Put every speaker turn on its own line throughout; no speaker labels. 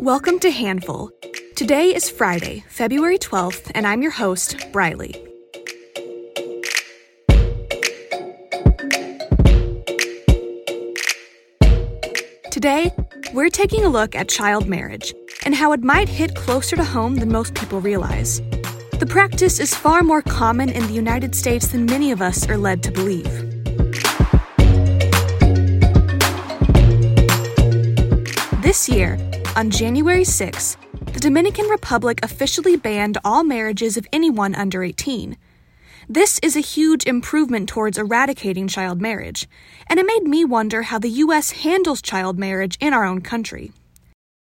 Welcome to Handful. Today is Friday, February 12th, and I'm your host, Briley. Today, we're taking a look at child marriage and how it might hit closer to home than most people realize. The practice is far more common in the United States than many of us are led to believe. This year, on January 6, the Dominican Republic officially banned all marriages of anyone under 18. This is a huge improvement towards eradicating child marriage, and it made me wonder how the U.S. handles child marriage in our own country.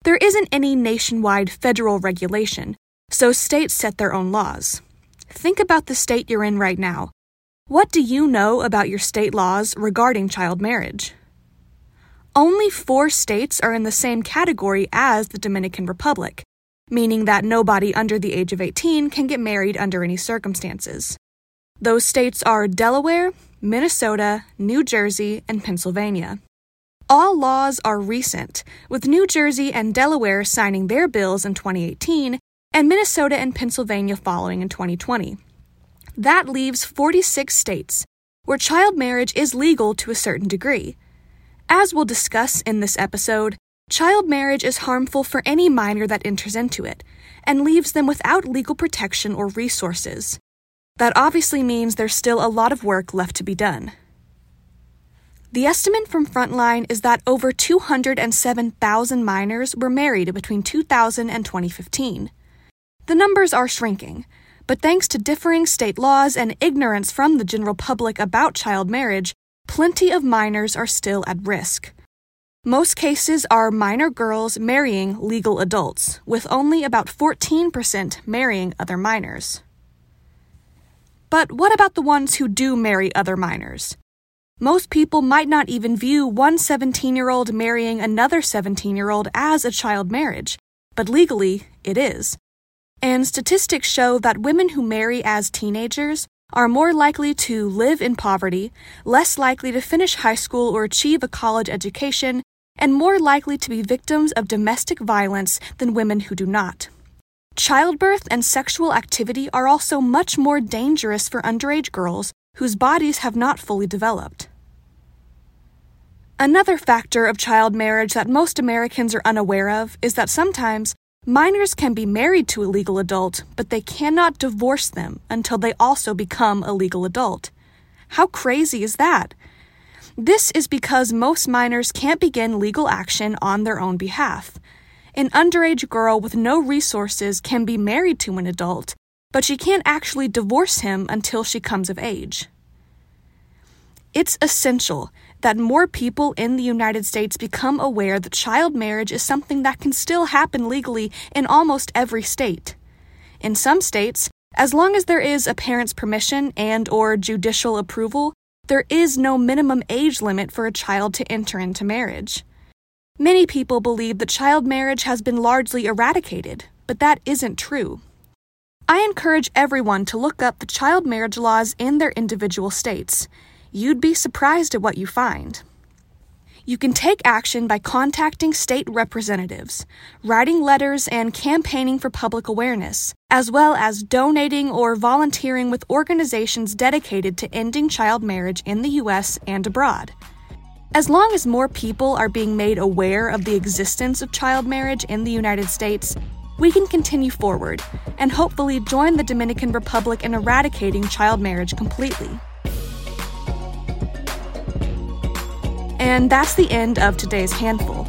There isn't any nationwide federal regulation, so states set their own laws. Think about the state you're in right now. What do you know about your state laws regarding child marriage? Only four states are in the same category as the Dominican Republic, meaning that nobody under the age of 18 can get married under any circumstances. Those states are Delaware, Minnesota, New Jersey, and Pennsylvania. All laws are recent, with New Jersey and Delaware signing their bills in 2018 and Minnesota and Pennsylvania following in 2020. That leaves 46 states where child marriage is legal to a certain degree. As we'll discuss in this episode, child marriage is harmful for any minor that enters into it and leaves them without legal protection or resources. That obviously means there's still a lot of work left to be done. The estimate from Frontline is that over 207,000 minors were married between 2000 and 2015. The numbers are shrinking, but thanks to differing state laws and ignorance from the general public about child marriage, plenty of minors are still at risk. Most cases are minor girls marrying legal adults, with only about 14% marrying other minors. But what about the ones who do marry other minors? Most people might not even view one 17 year old marrying another 17 year old as a child marriage, but legally, it is. And statistics show that women who marry as teenagers are more likely to live in poverty, less likely to finish high school or achieve a college education, and more likely to be victims of domestic violence than women who do not. Childbirth and sexual activity are also much more dangerous for underage girls whose bodies have not fully developed. Another factor of child marriage that most Americans are unaware of is that sometimes Minors can be married to a legal adult, but they cannot divorce them until they also become a legal adult. How crazy is that? This is because most minors can't begin legal action on their own behalf. An underage girl with no resources can be married to an adult, but she can't actually divorce him until she comes of age. It's essential that more people in the United States become aware that child marriage is something that can still happen legally in almost every state. In some states, as long as there is a parent's permission and or judicial approval, there is no minimum age limit for a child to enter into marriage. Many people believe that child marriage has been largely eradicated, but that isn't true. I encourage everyone to look up the child marriage laws in their individual states you'd be surprised at what you find. You can take action by contacting state representatives, writing letters, and campaigning for public awareness, as well as donating or volunteering with organizations dedicated to ending child marriage in the U.S. and abroad. As long as more people are being made aware of the existence of child marriage in the United States, we can continue forward and hopefully join the Dominican Republic in eradicating child marriage completely. And that's the end of today's Handful.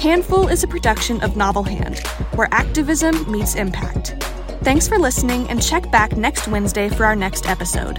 Handful is a production of Novel Hand, where activism meets impact. Thanks for listening, and check back next Wednesday for our next episode.